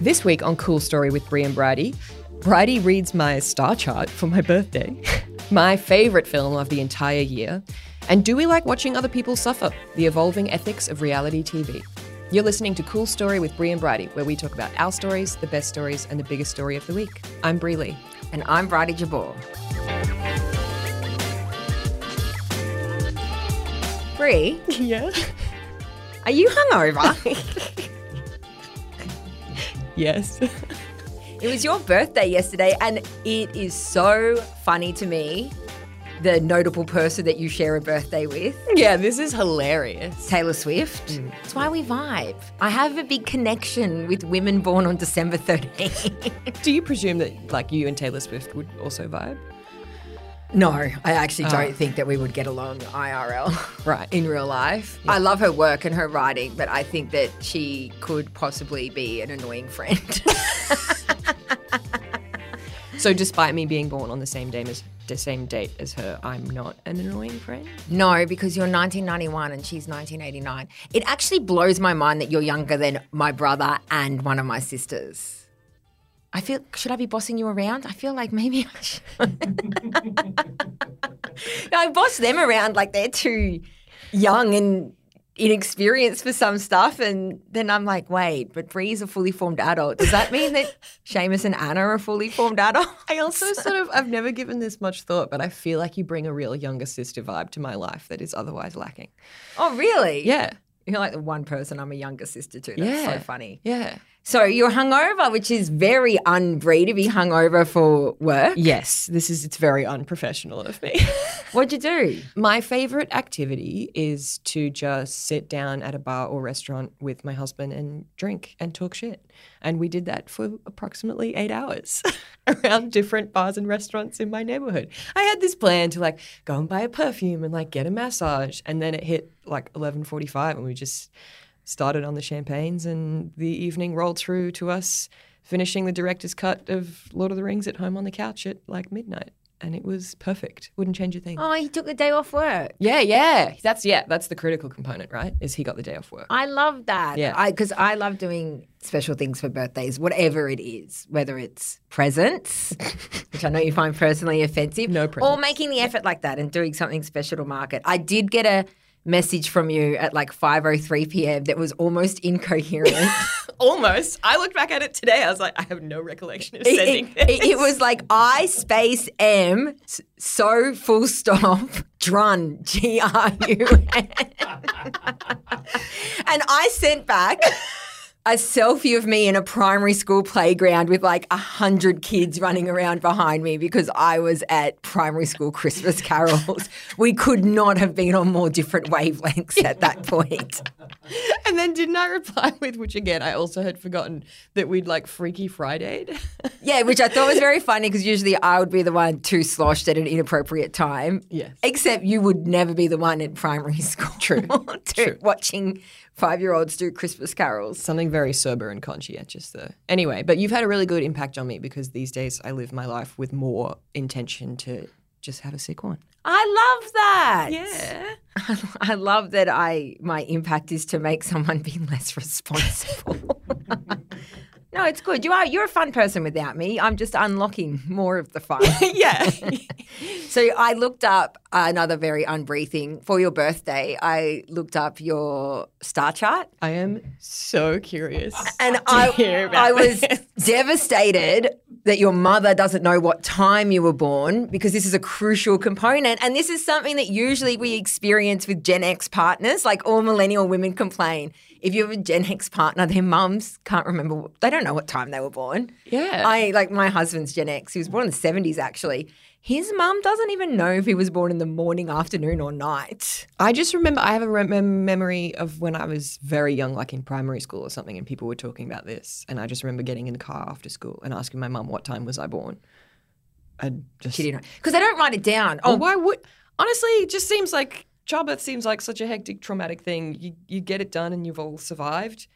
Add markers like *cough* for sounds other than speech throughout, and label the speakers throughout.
Speaker 1: This week on Cool Story with Bri and Bridie, Bridie reads my star chart for my birthday, *laughs* my favourite film of the entire year, and do we like watching other people suffer? The evolving ethics of reality TV. You're listening to Cool Story with Bri and Bridie, where we talk about our stories, the best stories, and the biggest story of the week. I'm Bri Lee.
Speaker 2: And I'm Bridie Jabour. Bri, *laughs*
Speaker 1: Yeah.
Speaker 2: Are you hungover?
Speaker 1: yes. *laughs*
Speaker 2: it was your birthday yesterday, and it is so funny to me the notable person that you share a birthday with,
Speaker 1: yeah, this is hilarious.
Speaker 2: Taylor Swift. Mm. That's why we vibe. I have a big connection with women born on December 13th. *laughs*
Speaker 1: Do you presume that like you and Taylor Swift would also vibe?
Speaker 2: No, I actually oh. don't think that we would get along IRL. *laughs*
Speaker 1: Right.
Speaker 2: In real life. I love her work and her writing, but I think that she could possibly be an annoying friend. *laughs*
Speaker 1: So despite me being born on the same day as the same date as her, I'm not an annoying friend.
Speaker 2: No, because you're 1991 and she's 1989. It actually blows my mind that you're younger than my brother and one of my sisters. I feel, should I be bossing you around? I feel like maybe I should. *laughs* no, I boss them around like they're too young and inexperienced for some stuff. And then I'm like, wait, but Bri's a fully formed adult. Does that mean that *laughs* Seamus and Anna are fully formed adults?
Speaker 1: I also sort of I've never given this much thought, but I feel like you bring a real younger sister vibe to my life that is otherwise lacking.
Speaker 2: Oh, really?
Speaker 1: Yeah.
Speaker 2: You're like the one person I'm a younger sister to. That's so funny.
Speaker 1: Yeah.
Speaker 2: So you're hungover, which is very un-Bri to be hungover for work.
Speaker 1: Yes, this is it's very unprofessional of me. *laughs*
Speaker 2: What'd you do?
Speaker 1: my favorite activity is to just sit down at a bar or restaurant with my husband and drink and talk shit. And we did that for approximately 8 hours *laughs* around different bars and restaurants in my neighborhood. I had this plan to like go and buy a perfume and like get a massage and then it hit like 11:45 and we just started on the champagnes and the evening rolled through to us finishing the director's cut of Lord of the Rings at home on the couch at like midnight and it was perfect. Wouldn't change a thing.
Speaker 2: Oh, he took the day off work.
Speaker 1: Yeah, yeah. That's yeah, that's the critical component, right? Is he got the day off work.
Speaker 2: I love that.
Speaker 1: Yeah.
Speaker 2: I because I love doing special things for birthdays, whatever it is, whether it's presents, *laughs* which I know you find personally offensive,
Speaker 1: No presents, or
Speaker 2: making the effort like that and doing something special to market. I did get a message from you at like 5:03 p.m. that was almost incoherent. *laughs*
Speaker 1: Almost. I looked back at it today. I was like, I have no recollection of
Speaker 2: It-
Speaker 1: sending
Speaker 2: it,
Speaker 1: this.
Speaker 2: it- it was like I space M so full stop *laughs* drun G R U N. *laughs* And I sent back a selfie of me in a primary school playground with like a hundred kids running around behind me because I was at primary school Christmas *laughs* carols. We could not have been on more different wavelengths at that point. *laughs*
Speaker 1: and then didn't I reply with which again I also had forgotten that we'd like Freaky Friday. *laughs*
Speaker 2: Yeah, which I thought was very funny because usually I would be the one too sloshed at an inappropriate time.
Speaker 1: Yes.
Speaker 2: Except you would never be the one in primary *laughs* school.
Speaker 1: True.
Speaker 2: to-
Speaker 1: True.
Speaker 2: Watching five year olds do Christmas carols.
Speaker 1: Something very sober and conscientious though. Anyway, but you've had a really good impact on me because these days I live my life with more intention to just have a sick one.
Speaker 2: I love that.
Speaker 1: Yeah. *laughs*
Speaker 2: I love that I my impact is to make someone be less responsible. *laughs* no, it's good. You are you're a fun person without me. I'm just unlocking more of the fun. *laughs*
Speaker 1: yeah.
Speaker 2: so I looked up another very unbreathing for your birthday. I looked up your star chart.
Speaker 1: I am so curious.
Speaker 2: And I, I was
Speaker 1: this.
Speaker 2: devastated that your mother doesn't know what time you were born because this is a crucial component. And this is something that usually we experience with Gen X partners. Like all millennial women complain. If you have a Gen X partner, their mums can't remember, they don't know what time they were born.
Speaker 1: Yeah.
Speaker 2: I like my husband's Gen X, he was born in the 70s actually. His mum doesn't even know if he was born in the morning, afternoon, or night.
Speaker 1: I just remember I have a rem- memory of when I was very young, like in primary school or something, and people were talking about this. And I just remember getting in the car after school and asking my mum what time was I born. I just
Speaker 2: She didn't. Because they don't write it down.
Speaker 1: Oh,
Speaker 2: Oh,
Speaker 1: why would? Honestly, it just seems like childbirth seems like such a hectic, traumatic thing. You you get it done and you've all survived.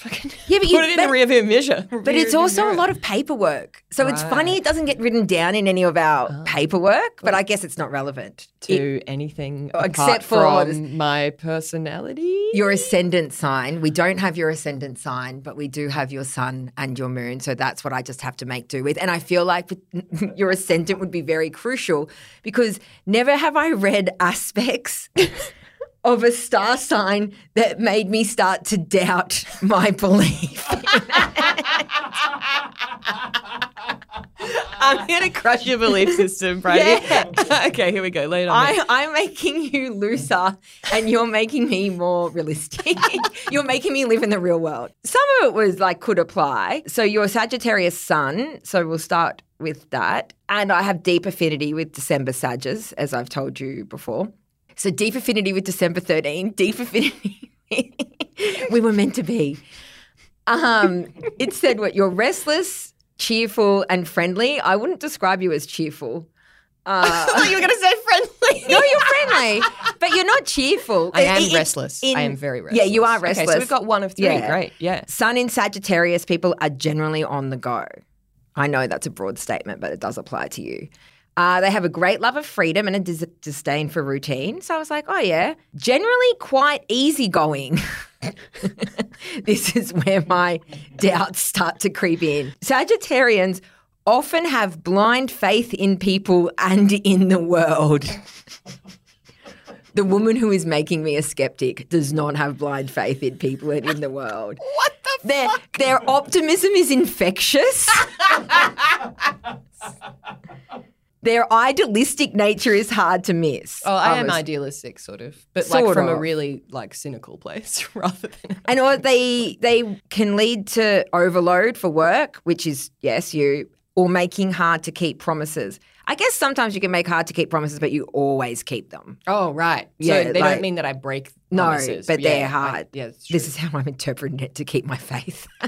Speaker 1: Fucking *laughs*
Speaker 2: Yeah, but you-
Speaker 1: put it in
Speaker 2: but-
Speaker 1: the rearview measure.
Speaker 2: But it's also a lot of paperwork. So it's funny it doesn't get written down in any of our ah. paperwork, but I guess it's not relevant. It-
Speaker 1: to anything
Speaker 2: Oh,
Speaker 1: apart
Speaker 2: except for
Speaker 1: my personality.
Speaker 2: your ascendant sign. We don't have your ascendant sign, but we do have your sun and your moon. So that's what I just have to make do with. And I feel like *laughs* your ascendant would be very crucial because never have I read aspects of a star sign that made me start to doubt my belief. *laughs*
Speaker 1: I'm here to crush your belief system, Bridie. *laughs* okay, here we go. Lay it on.
Speaker 2: I, I'm making you looser and you're making me more realistic. *laughs* you're making me live in the real world. Some of it was like could apply. So you're Sagittarius sun. So we'll start with that. And I have deep affinity with December Sages, as I've told you before. So deep affinity with December 13, deep affinity. *laughs* we were meant to be. Um, it said what you're restless, cheerful, and friendly. I wouldn't describe you as cheerful. Uh, *laughs*
Speaker 1: you were going to say friendly.
Speaker 2: no, you're friendly, but you're not cheerful.
Speaker 1: I am
Speaker 2: It- it-
Speaker 1: restless.
Speaker 2: in-
Speaker 1: I am very restless.
Speaker 2: Yeah, you are
Speaker 1: Okay,
Speaker 2: restless.
Speaker 1: so we've got one of three.
Speaker 2: Yeah.
Speaker 1: Great. Yeah.
Speaker 2: Sun in Sagittarius people are generally on the go. I know that's a broad statement, but it does apply to you. Uh, they have a great love of freedom and a dis- disdain for routine. So I was like, oh, yeah. Generally quite easygoing. *laughs* this is where my doubts start to creep in. Sagittarians often have blind faith in people and in the world. *laughs* The woman who is making me a skeptic does not have blind faith in people and in the world. *laughs*
Speaker 1: What the
Speaker 2: Their, their optimism is infectious. Their idealistic nature is hard to miss.
Speaker 1: Oh, I am
Speaker 2: was-
Speaker 1: idealistic, sort of, but like
Speaker 2: Sort
Speaker 1: from a really like cynical place *laughs* rather than.
Speaker 2: And or they they can lead to overload for work, which is yes, you, or making hard to keep promises. I guess sometimes you can make hard to keep promises, but you always keep them.
Speaker 1: Oh, right.
Speaker 2: Yeah,
Speaker 1: so they
Speaker 2: like-
Speaker 1: don't mean that I break
Speaker 2: No, but
Speaker 1: Yeah,
Speaker 2: they're
Speaker 1: I-
Speaker 2: hard.
Speaker 1: yeah, that's
Speaker 2: This is how I'm interpreting it to keep my faith. *laughs*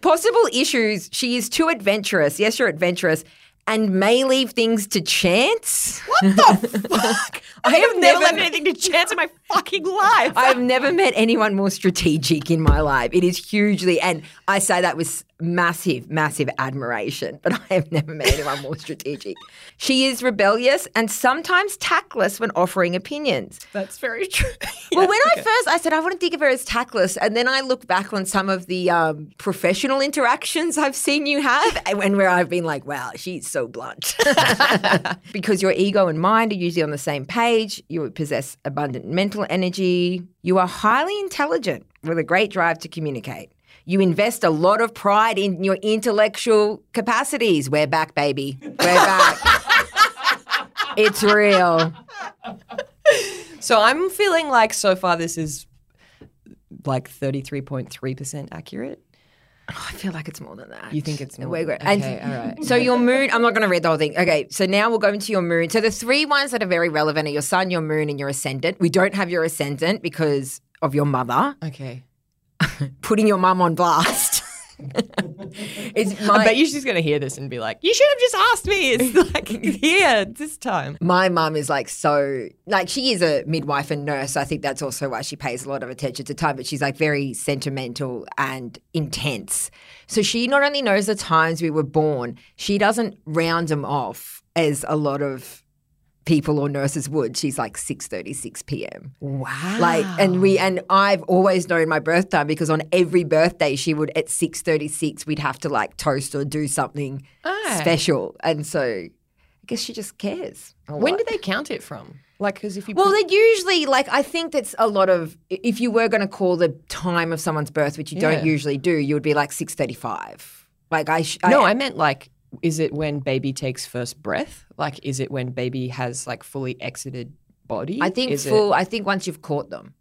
Speaker 2: Possible issues. She is too adventurous. Yes, you're adventurous. And may leave things to chance.
Speaker 1: What the *laughs* fuck? I have never
Speaker 2: never-
Speaker 1: left anything to chance in my fucking life.
Speaker 2: I have never met anyone more strategic in my life. It is hugely, and I say that with massive, massive admiration, but I have never met anyone more strategic. She is rebellious and sometimes tactless when offering opinions.
Speaker 1: That's very true. *laughs*
Speaker 2: Well, when I first, I said I wouldn't think of her as tactless, and then I look back on some of the um, professional interactions I've seen you have, and where I've been like, "Wow, she's so blunt," *laughs* *laughs* because your ego and mind are usually on the same page. You possess abundant mental energy. You are highly intelligent with a great drive to communicate. You invest a lot of pride in your intellectual capacities. We're back, baby. We're back. *laughs* it's real.
Speaker 1: So I'm feeling like so far this is like 33.3% accurate.
Speaker 2: I feel like it's more than that.
Speaker 1: You think it's more?
Speaker 2: We're good.
Speaker 1: Okay, all right.
Speaker 2: So your moon, I'm not going to read the whole thing. Okay, so now we'll go into your moon. So the three ones that are very relevant are your sun, your moon, and your ascendant. We don't have your ascendant because of your mother
Speaker 1: Okay. *laughs*
Speaker 2: putting your mum on blast. *laughs* it's my,
Speaker 1: I bet you she's going to hear this and be like, you should have just asked me. It's *laughs* like here this time.
Speaker 2: my mum is like so like she is a midwife and nurse. I think that's also why she pays a lot of attention to time, but she's like very sentimental and intense. So she not only knows the times we were born, she doesn't round them off as a lot of people or nurses would. She's like 6:36 p.m.
Speaker 1: Wow.
Speaker 2: Like and we and I've always known my birth time because on every birthday she would at 6:36 we'd have to like toast or do something
Speaker 1: Ah.
Speaker 2: special. And so I guess she just cares.
Speaker 1: when do they count it from? Like, because if you
Speaker 2: Well,
Speaker 1: put-
Speaker 2: they usually like I think that's a lot of if you were going to call the time of someone's birth, which you
Speaker 1: Yeah.
Speaker 2: don't usually do, you would be like six thirty-five. Like I, sh-
Speaker 1: no,
Speaker 2: I,
Speaker 1: I meant like, is it when baby takes first breath? Like, is it when baby has like fully exited body?
Speaker 2: I think
Speaker 1: Is it-
Speaker 2: full. I think once you've caught them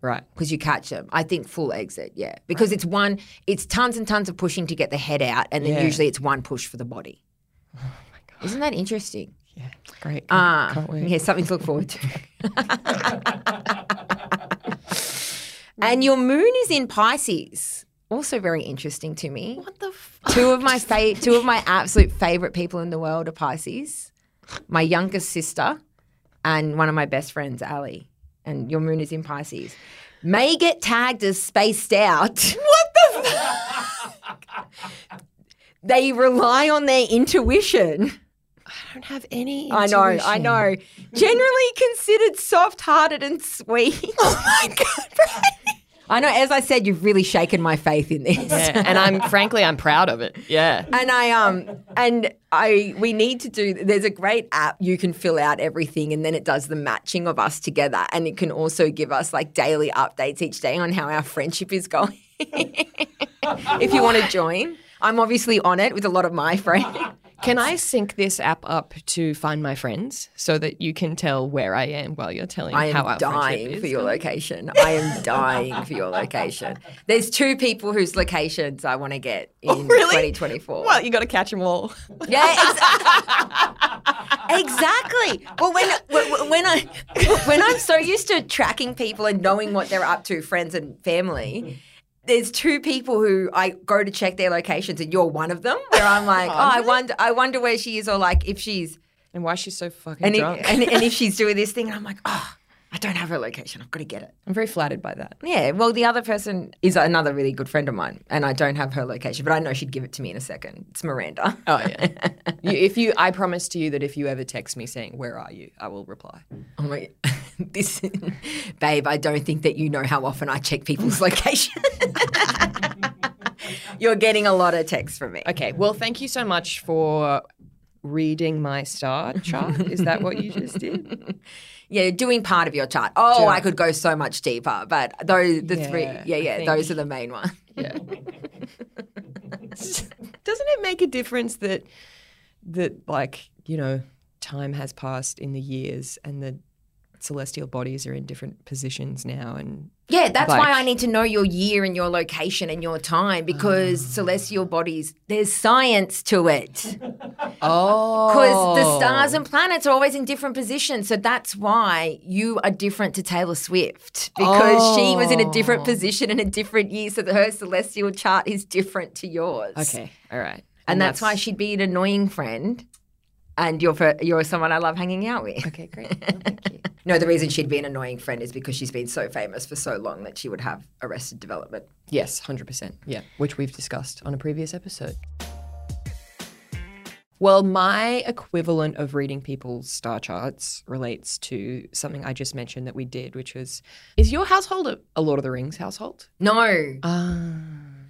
Speaker 1: right.
Speaker 2: because you catch them, I think full exit. Yeah, because it's one. It's tons and tons of pushing to get the head out, and then
Speaker 1: Yeah.
Speaker 2: usually it's one push for the body. Isn't that interesting?
Speaker 1: Yeah. Great.
Speaker 2: Ah,
Speaker 1: Can't wait.
Speaker 2: yeah, something to look forward to. *laughs* and your moon is in Pisces. Also very interesting to me.
Speaker 1: What the fuck?
Speaker 2: Two of my fa- two of my absolute favorite people in the world are Pisces. My youngest sister and one of my best friends, Ali. And your moon is in Pisces. may get tagged as spaced out. *laughs*
Speaker 1: What the? *laughs*
Speaker 2: They rely on their intuition.
Speaker 1: I don't have any.
Speaker 2: I know, I know. Generally considered soft hearted and sweet.
Speaker 1: Oh my god, Brian.
Speaker 2: I know, as I said, you've really shaken my faith in this.
Speaker 1: Yeah, and I'm frankly I'm proud of it. Yeah.
Speaker 2: And I um and I we need to do there's a great app you can fill out everything and then it does the matching of us together and it can also give us like daily updates each day on how our friendship is going. *laughs* if you want to join. I'm obviously on it with a lot of my friends.
Speaker 1: Can I sync this app up to find my friends so that you can tell where I am while you're telling
Speaker 2: I
Speaker 1: how
Speaker 2: am dying for your location. I am dying for your location. There's two people whose locations I want to get oh, in
Speaker 1: Oh, really?
Speaker 2: 2024.
Speaker 1: Well, you got to catch them all.
Speaker 2: Yeah, ex- exactly. Well, when when I *laughs* when I'm so used to tracking people and knowing what they're up to, friends and family. There's two people who I go to check their locations, and you're one of them. Where I'm like, oh, I wonder, I wonder where she is, or like if she's
Speaker 1: and why she's so fucking
Speaker 2: and, if,
Speaker 1: drunk.
Speaker 2: and, and if *laughs* she's doing this thing, and I'm like, oh, I don't have her location. I've got to get it.
Speaker 1: I'm very flattered by that.
Speaker 2: Yeah. Well, the other person is another really good friend of mine, and I don't have her location, but I know she'd give it to me in a second. It's Miranda.
Speaker 1: Oh yeah. *laughs* you, if you, I promise to you that if you ever text me saying "Where are you," I will reply.
Speaker 2: Oh my, *laughs* this, babe, I don't think that you know how often I check people's *laughs* location. *laughs* You're getting a lot of texts from me.
Speaker 1: Okay. Well, thank you so much for reading my star chart. Is that what you just did?
Speaker 2: Yeah, doing part of your chart. Oh,
Speaker 1: Sure.
Speaker 2: I could go so much deeper, but those the three.
Speaker 1: Yeah,
Speaker 2: Yeah,
Speaker 1: I
Speaker 2: yeah,
Speaker 1: think-
Speaker 2: those are the main ones.
Speaker 1: Yeah. Doesn't it make a difference that that like you know time has passed in the years and the celestial bodies are in different positions now and
Speaker 2: Yeah, that's
Speaker 1: Like-
Speaker 2: why I need to know your year and your location and your time because ah. celestial bodies, there's science to it.
Speaker 1: oh *laughs*
Speaker 2: Because the oh. stars and planets are always in different positions. So that's why you are different to Taylor Swift because she was in a different
Speaker 1: Oh.
Speaker 2: position in a different year. So her celestial chart is different to yours.
Speaker 1: okay all right
Speaker 2: And, that's, why she'd be an annoying friend. And you're, for, you're someone I love hanging out with.
Speaker 1: okay great Well, thank you *laughs*
Speaker 2: No, the reason she'd be an annoying friend is because she's been so famous for so long that she would have arrested development.
Speaker 1: yes 100% yeah which we've discussed on a previous episode well my equivalent of reading people's star charts relates to something i just mentioned that we did which was is your household a, a lord of the rings household
Speaker 2: No.
Speaker 1: Ah,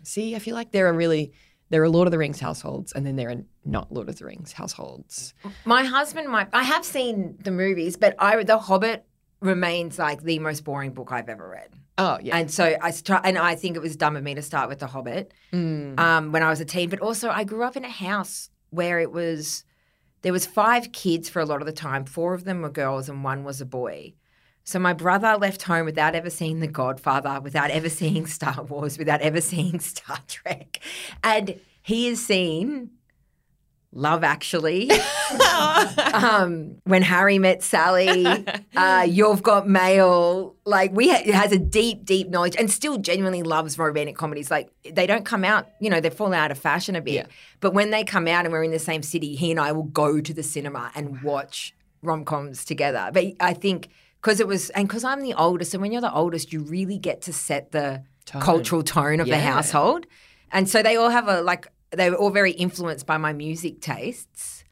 Speaker 1: see, I feel like there are really there are Lord of the Rings households, and then there are not Lord of the Rings households.
Speaker 2: My husband might. I have seen the movies, but I The Hobbit remains like the most boring book I've ever read.
Speaker 1: Oh yeah,
Speaker 2: And so I start, and I think it was dumb of me to start with The Hobbit
Speaker 1: Mm.
Speaker 2: um, when I was a teen. But also, I grew up in a house where it was there was five kids for a lot of the time. Four of them were girls, and one was a boy. So my brother left home without ever seeing The Godfather, without ever seeing Star Wars, without ever seeing Star Trek, and he has seen Love Actually. *laughs* um, when Harry met Sally, uh, you've got mail. Like we ha- has a deep, deep knowledge, and still genuinely loves romantic comedies. Like they don't come out, you know, they're falling out of fashion a bit.
Speaker 1: Yeah.
Speaker 2: But when they come out and we're in the same city, he and I will go to the cinema and watch rom coms together. But I think because it was, and because I'm the oldest, and when you're the oldest, you really get to set the
Speaker 1: Tone.
Speaker 2: cultural tone of the household. And so they all have a like they were all very influenced by my music tastes,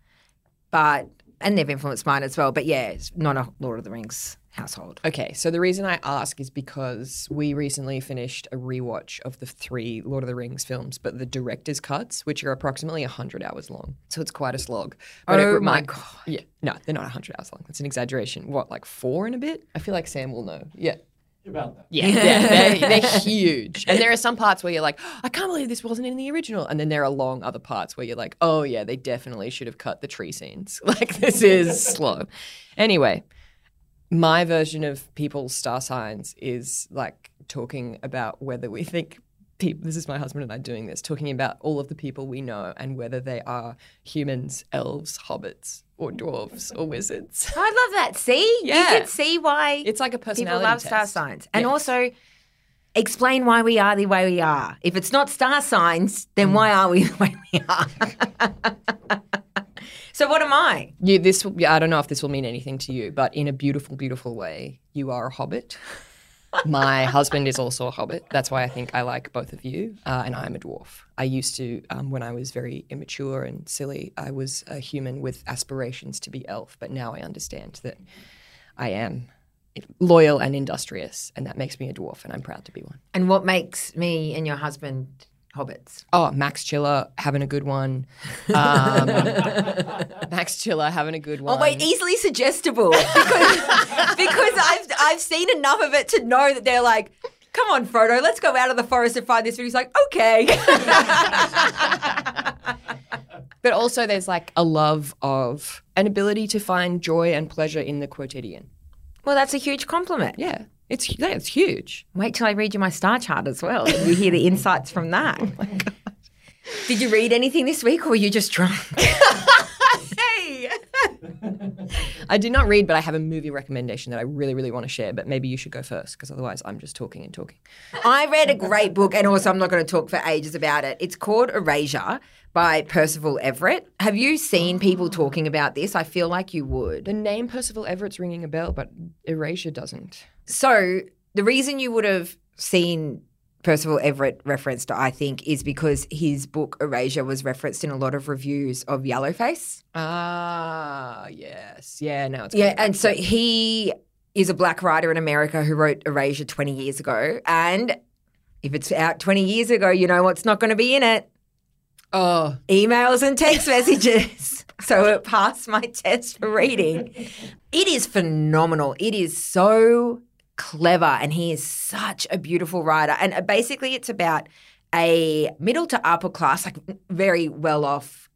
Speaker 2: but and they've influenced mine as well. But yeah, it's not a Lord of the Rings household.
Speaker 1: Okay, so the reason I ask is because we recently finished a rewatch of the three Lord of the Rings films, but the director's cuts, which are approximately 100 hours long. So it's quite a slog. But it
Speaker 2: Oh my God.
Speaker 1: Yeah, no, they're not 100 hours long. That's an exaggeration. What, like four and a bit? I feel like Sam will know. Yeah.
Speaker 3: About that.
Speaker 1: Yeah, yeah they're, they're huge. And there are some parts where you're like, I can't believe this wasn't in the original. And then there are long other parts where you're like, oh, yeah, they definitely should have cut the tree scenes. *laughs* Like, this is slow. Anyway, my version of people's star signs is like talking about whether we think people, this is my husband and I doing this, talking about all of the people we know and whether they are humans, elves, hobbits, or dwarves, or wizards. *laughs*
Speaker 2: I love that. See,
Speaker 1: Yeah.
Speaker 2: you can see why
Speaker 1: It's like a personality.
Speaker 2: people love star signs, and
Speaker 1: Yeah.
Speaker 2: also explain why we are the way we are. If it's not star signs, then
Speaker 1: Mm.
Speaker 2: why are we the way we are? *laughs* so what am I?
Speaker 1: You, this, will- I don't know if this will mean anything to you, but in a beautiful, beautiful way, you are a hobbit. *laughs* My husband is also a hobbit. That's why I think I like both of you. Uh, and I'm a dwarf. I used to, um, when I was very immature and silly, I was a human with aspirations to be elf. But now I understand that I am loyal and industrious, and that makes me a dwarf, and I'm proud to be one.
Speaker 2: And what makes me and your husband hobbits?
Speaker 1: Oh, Max Chiller having a good one. *laughs* Um, Max Chiller having a good one.
Speaker 2: Oh wait, easily suggestible because *laughs* because I've I've seen enough of it to know that they're like, come on, Frodo, let's go out of the forest and find this. And he's like, okay. *laughs*
Speaker 1: but also, there's like a love of an ability to find joy and pleasure in the quotidian.
Speaker 2: well, that's a huge compliment.
Speaker 1: Yeah, it's it's huge.
Speaker 2: Wait till I read you my star chart as well, and you hear the insights from that. *laughs* Oh did you read anything this week, or were you just drunk? *laughs*
Speaker 1: Hey. I did not read, but I have a movie recommendation that I really, really want to share. But maybe you should go first, because otherwise, I'm just talking and talking.
Speaker 2: I read a great book, and also I'm not going to talk for ages about it. It's called Erasure by Percival Everett. Have you seen people talking about this? I feel like you would.
Speaker 1: The name Percival Everett's ringing a bell, but Erasure doesn't.
Speaker 2: So the reason you would have seen Percival Everett referenced, I think, is because his book Erasure was referenced in a lot of reviews of Yellowface.
Speaker 1: Ah, yes, yeah. Now it's
Speaker 2: Yeah, and so he is a black writer in America who wrote Erasure 20 years ago. And if it's out 20 years ago, you know what's not going to be in it?
Speaker 1: Oh,
Speaker 2: emails and text messages. *laughs* So it passed my test for reading. It is phenomenal. It is so clever, and he is such a beautiful writer. And uh, basically, it's about a middle to upper class, like very well off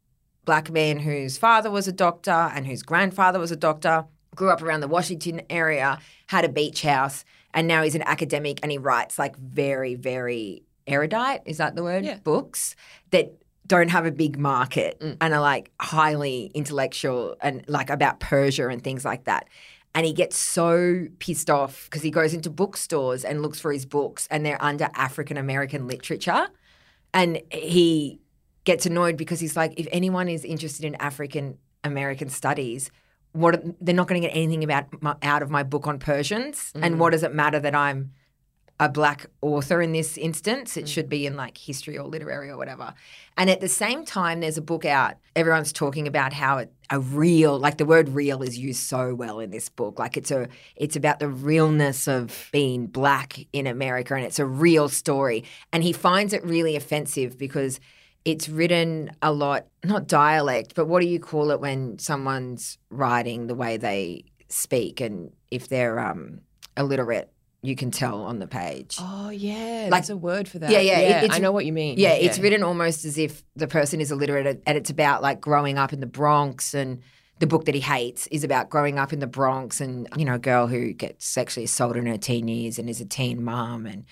Speaker 2: black man whose father was a doctor and whose grandfather was a doctor, grew up around the Washington area, had a beach house, and now he's an academic and he writes like very, very erudite, is that the word?
Speaker 1: Yeah.
Speaker 2: Books that don't have a big market mm. and are like highly intellectual and like about Persia and things like that. And he gets so pissed off because he goes into bookstores and looks for his books and they're under African American literature. And he gets annoyed because he's like, if anyone is interested in African American studies, what they're not going to get anything about my, out of my book on Persians. And mm. what does it matter that I'm a black author in this instance? It should be in like history or literary or whatever. And at the same time, there's a book out. Everyone's talking about how it, a real, like the word "real" is used so well in this book. Like it's a, it's about the realness of being black in America, and it's a real story. And he finds it really offensive because it's written a lot, not dialect, but what do you call it when someone's writing the way they speak, and if they're um, illiterate, you can tell on the page.
Speaker 1: oh yeah,
Speaker 2: Like-
Speaker 1: there's a word for that.
Speaker 2: Yeah, yeah, it- it's-
Speaker 1: I know what you mean.
Speaker 2: Yeah, it's written almost as if the person is illiterate and it's about like growing up in the Bronx and the book that he hates is about growing up in the Bronx and you know a girl who gets sexually assaulted in her teen years and is a teen mom and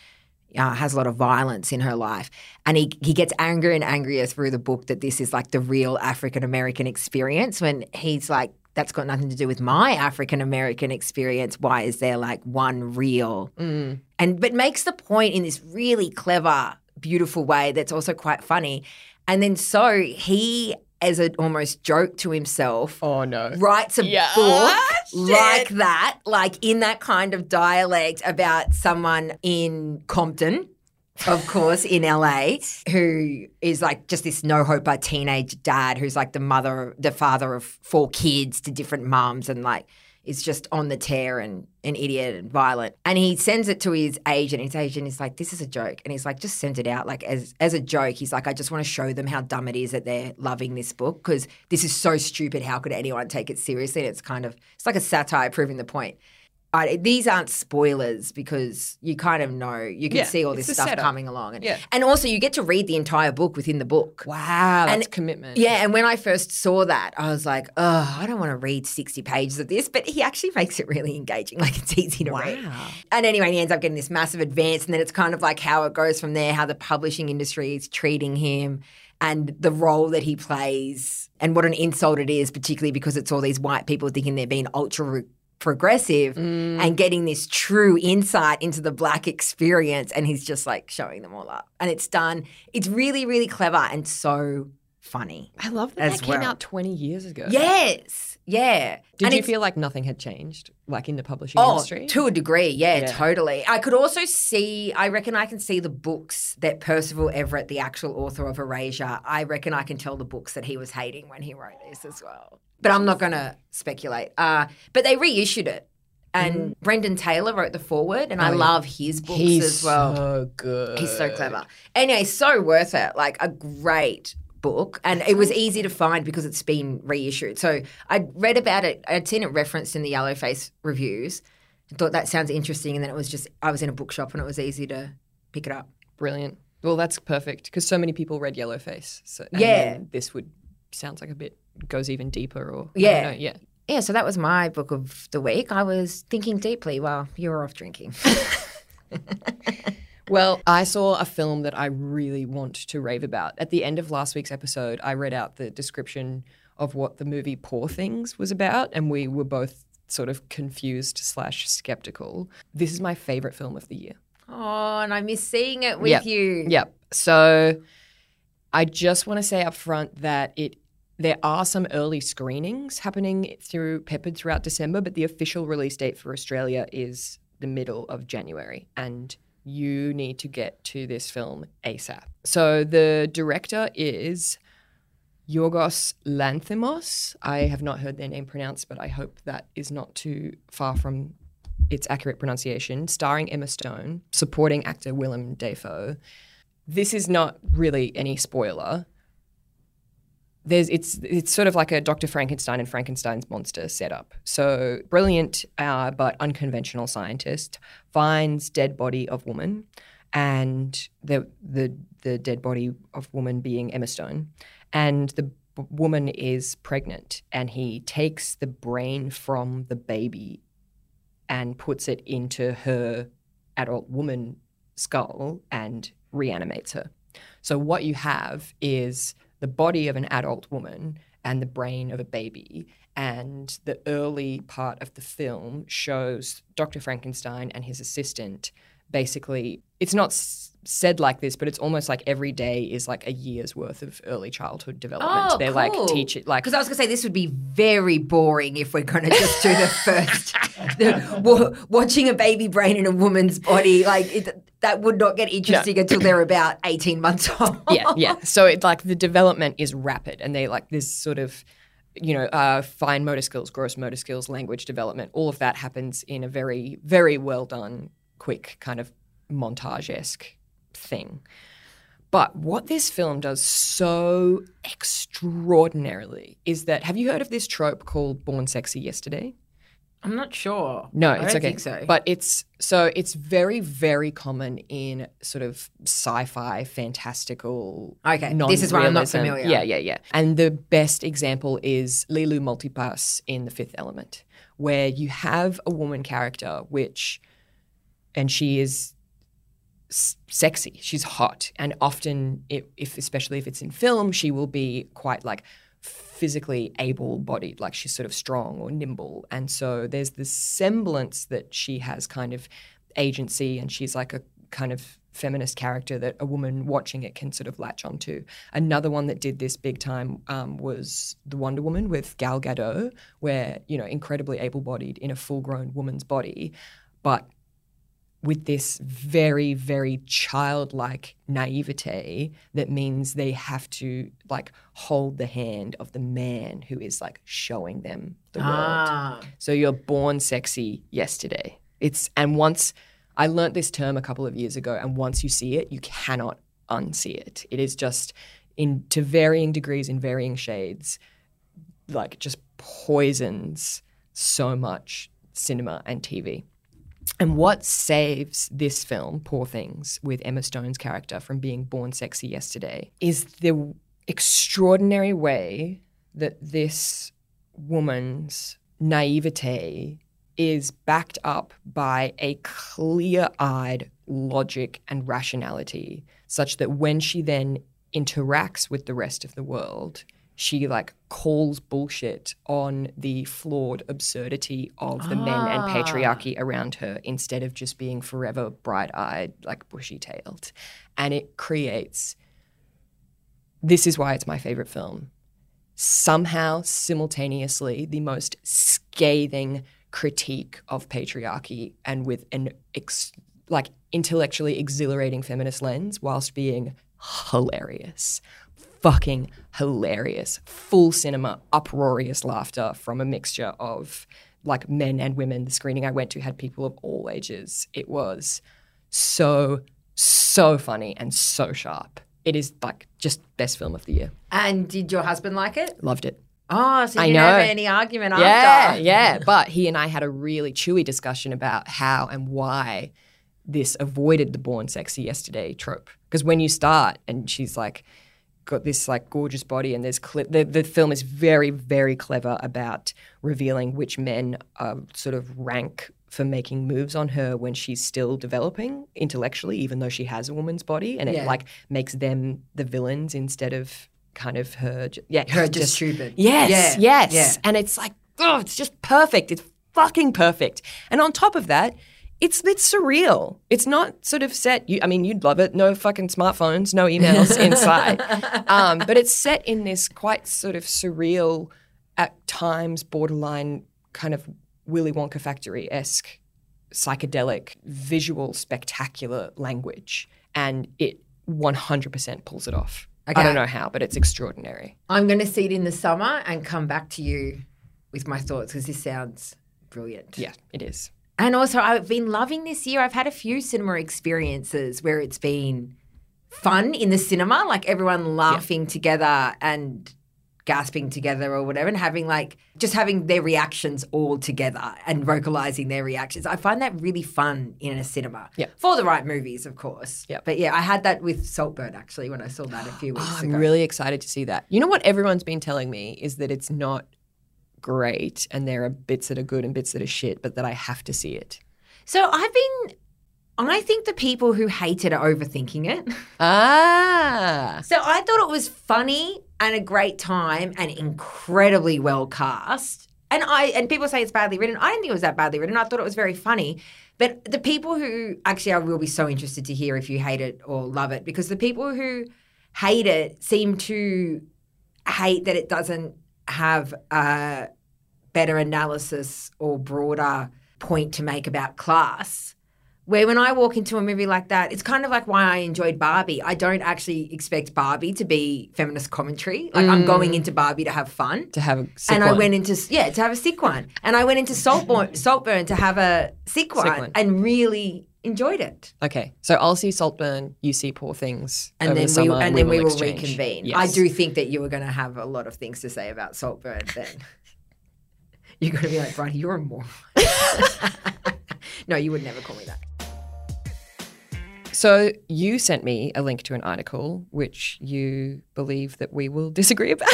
Speaker 2: uh, has a lot of violence in her life and he he gets angrier and angrier through the book that this is like the real African American experience when he's like that's got nothing to do with my African American experience why is there like one real
Speaker 1: Mm.
Speaker 2: and but makes the point in this really clever, beautiful way that's also quite funny. And then so he, as an almost joke to himself,
Speaker 1: Oh no.
Speaker 2: writes a
Speaker 1: Yeah.
Speaker 2: book
Speaker 1: Shit.
Speaker 2: like that, like in that kind of dialect about someone in Compton. Of course, in LA, who is like just this no hope teenage dad who's like the mother, the father of four kids to different mums, and like is just on the tear and an idiot and violent. And he sends it to his agent. His agent is like, "This is a joke," and he's like, "Just send it out like as as a joke." He's like, "I just want to show them how dumb it is that they're loving this book because this is so stupid. How could anyone take it seriously?" And it's kind of it's like a satire proving the point. I, these aren't spoilers because you kind of know you can
Speaker 1: Yeah,
Speaker 2: see all this stuff
Speaker 1: setup.
Speaker 2: coming along, and,
Speaker 1: Yeah.
Speaker 2: and also you get to read the entire book within the book.
Speaker 1: Wow, that's
Speaker 2: And-
Speaker 1: commitment.
Speaker 2: Yeah, and when I first saw that, I was like, oh, I don't want to read 60 pages of this, but he actually makes it really engaging. *laughs* Like it's easy to read. And anyway, he ends up getting this massive advance, and then it's kind of like how it goes from there, how the publishing industry is treating him. And the role that he plays, and what an insult it is, particularly because it's all these white people thinking they're being ultra progressive
Speaker 1: Mm.
Speaker 2: and getting this true insight into the black experience. And he's just like showing them all up. And it's done, it's really, really clever and so funny.
Speaker 1: I love that that came
Speaker 2: well.
Speaker 1: out 20 years ago.
Speaker 2: Yes, yeah.
Speaker 1: Did
Speaker 2: And
Speaker 1: you feel like nothing had changed, like in the publishing
Speaker 2: Oh,
Speaker 1: industry?
Speaker 2: to a degree, yeah,
Speaker 1: Yeah.
Speaker 2: totally. I could also see, I reckon I can see the books that Percival Everett, the actual author of Erasure, I reckon I can tell the books that he was hating when he wrote this as well. But I'm not going to speculate. Uh, but they reissued it. And Brandon Taylor wrote the foreword, and I
Speaker 1: Mm. Oh, yeah.
Speaker 2: love his books
Speaker 1: He's
Speaker 2: as well.
Speaker 1: so good.
Speaker 2: He's so clever. Anyway, so worth it. Like a great book. And it was easy to find because it's been reissued. So I read about it. I'd seen it referenced in the Yellowface reviews. I thought that sounds interesting. And then it was just, I was in a bookshop and it was easy to pick it up.
Speaker 1: Brilliant. Well, that's perfect because so many people read Yellowface. So,
Speaker 2: Yeah.
Speaker 1: This would sounds like a bit goes even deeper, or
Speaker 2: Yeah.
Speaker 1: know, yeah.
Speaker 2: Yeah, so that was my book of the week. I was thinking deeply while you were off drinking. *laughs*
Speaker 1: Well, I saw a film that I really want to rave about. At the end of last week's episode, I read out the description of what the movie Poor Things was about, and we were both sort of confused slash skeptical. This is my favorite film of the year.
Speaker 2: oh, and I miss seeing it with
Speaker 1: Yep.
Speaker 2: you.
Speaker 1: Yep. So I just want to say up front that it there are some early screenings happening through peppered throughout December, but the official release date for Australia is the middle of January and you need to get to this film ASAP. So the director is Yorgos Lanthimos. I have not heard their name pronounced, but I hope that is not too far from its accurate pronunciation. Starring Emma Stone, supporting actor Willem Dafoe. This is not really any spoiler. There's it's it's sort of like a Dr. Frankenstein and Frankenstein's monster setup. So brilliant uh, but unconventional scientist finds dead body of woman, and the the the dead body of woman being Emma Stone, and the woman is pregnant, and he takes the brain from the baby and puts it into her adult woman skull and reanimates her. So what you have is the body of an adult woman and the brain of a baby. And the early part of the film shows Dr. Frankenstein and his assistant basically, it's not s- said like this, but it's almost like every day is like a year's worth of early childhood development.
Speaker 2: Oh,
Speaker 1: They like
Speaker 2: cool.
Speaker 1: teach it like
Speaker 2: Because I was going to say this would be very boring if we're going to just do the first, *laughs* the, wa- watching a baby brain in a woman's body. Like it, that would not get interesting until they're about eighteen months old.
Speaker 1: yeah, yeah. So it like the development is rapid, and they like this sort of, you know, uh, fine motor skills, gross motor skills, language development. All of that happens in a very, very well done, quick kind of montage esque thing. But what this film does so extraordinarily is that have you heard of this trope called "Born Sexy Yesterday"?
Speaker 2: I'm not sure.
Speaker 1: No,
Speaker 2: I
Speaker 1: it's okay.
Speaker 2: think so.
Speaker 1: But it's so it's very very common in sort of sci-fi, fantastical.
Speaker 2: Okay, this is why I'm not familiar.
Speaker 1: Yeah, yeah, yeah. And the best example is Leeloo Multipass in The Fifth Element, where you have a woman character, which, and she is sexy. She's hot, and often, if, especially if it's in film, she will be quite like physically able-bodied, like she's sort of strong or nimble. And so there's this semblance that she has kind of agency, and she's like a kind of feminist character that a woman watching it can sort of latch onto. Another one that did this big time um, was the Wonder Woman with Gal Gadot, where you know incredibly able-bodied in a full-grown woman's body, but with this very, very childlike naivete that means they have to like hold the hand of the man who is like showing them the world.
Speaker 2: ah,
Speaker 1: So you're born sexy yesterday. It's and once I learnt this term a couple of years ago, and once you see it, you cannot unsee it. It is just in to varying degrees in varying shades, like just poisons so much cinema and TV. And what saves this film, Poor Things, with Emma Stone's character from being born sexy yesterday, is the extraordinary way that this woman's naivete is backed up by a clear eyed logic and rationality, such that when she then interacts with the rest of the world, she like calls bullshit on the flawed absurdity of the men and
Speaker 2: Ah.
Speaker 1: patriarchy around her instead of just being forever bright eyed, like bushy tailed. And it creates this is why it's my favorite film. Somehow, simultaneously, the most scathing critique of patriarchy and with an ex- like intellectually exhilarating feminist lens whilst being hilarious. Fucking hilarious. Full cinema, uproarious laughter from a mixture of like men and women. The screening I went to had people of all ages. It was so, so funny and so sharp. It is like just best film of the year.
Speaker 2: And did your husband like it?
Speaker 1: Loved it.
Speaker 2: Oh, so you
Speaker 1: I know.
Speaker 2: have any argument
Speaker 1: Yeah,
Speaker 2: after.
Speaker 1: yeah. But he and I had a really chewy discussion about how and why this avoided the born sexy yesterday trope. Because when you start and she's like got this like gorgeous body and there's cli the, the film is very very clever about revealing which men are sort of rank for making moves on her when she's still developing intellectually even though she has a woman's body and it
Speaker 2: Yeah.
Speaker 1: like makes them the villains instead of kind of her yeah
Speaker 2: Her just stupid.
Speaker 1: Yes,
Speaker 2: Yeah,
Speaker 1: yes.
Speaker 2: yeah.
Speaker 1: And it's like, oh, it's just perfect. It's fucking perfect. And on top of that, it's it's surreal. It's not sort of set. You, I mean, you'd love it. No fucking smartphones, no emails *laughs* inside. Um, but it's set in this quite sort of surreal, at times borderline kind of Willy Wonka factory esque, psychedelic, visual, spectacular language, and it 100% pulls it off.
Speaker 2: Okay.
Speaker 1: I don't know how, but it's extraordinary.
Speaker 2: I'm going to see it in the summer and come back to you with my thoughts because this sounds brilliant.
Speaker 1: Yeah, it is.
Speaker 2: And also, I've been loving this year. I've had a few cinema experiences where it's been fun in the cinema, like everyone laughing together and gasping together or whatever, and having like just having their reactions all together and vocalizing their reactions. I find that really fun in a cinema.
Speaker 1: Yeah.
Speaker 2: For the right movies, of course.
Speaker 1: Yeah.
Speaker 2: But yeah, I had that with Saltburn actually when I saw that a few oh, weeks
Speaker 1: Oh, I'm
Speaker 2: ago.
Speaker 1: really excited to see that. You know what everyone's been telling me is that it's not great and there are bits that are good and bits that are shit, but that I have to see it.
Speaker 2: so I've been. I think the people who hate it are overthinking it. *laughs*
Speaker 1: Ah.
Speaker 2: So I thought it was funny and a great time and incredibly well cast. And I and people say it's badly written. I didn't think it was that badly written. I thought it was very funny. But the people who actually I will be so interested to hear if you hate it or love it because the people who hate it seem to hate that it doesn't have a better analysis or broader point to make about class. Where when I walk into a movie like that, it's kind of like why I enjoyed Barbie. I don't actually expect Barbie to be feminist commentary. Like I'm going mm. into Barbie to have fun.
Speaker 1: To have a sick
Speaker 2: and I
Speaker 1: one.
Speaker 2: went into yeah to have a sick one, and I went into Saltburn, Saltburn to have a sick one,
Speaker 1: one.
Speaker 2: and really enjoyed it.
Speaker 1: Okay, so I'll see Saltburn. You see Poor Things.
Speaker 2: And then
Speaker 1: the
Speaker 2: we and then we will
Speaker 1: exchange.
Speaker 2: reconvene.
Speaker 1: Yes.
Speaker 2: I do think that you were going to have a lot of things to say about Saltburn. Then *laughs* you're going to be like, Bridie, you're a moron. *laughs* no, you would never call me that.
Speaker 1: So you sent me a link to an article which you believe that we will disagree about. *laughs*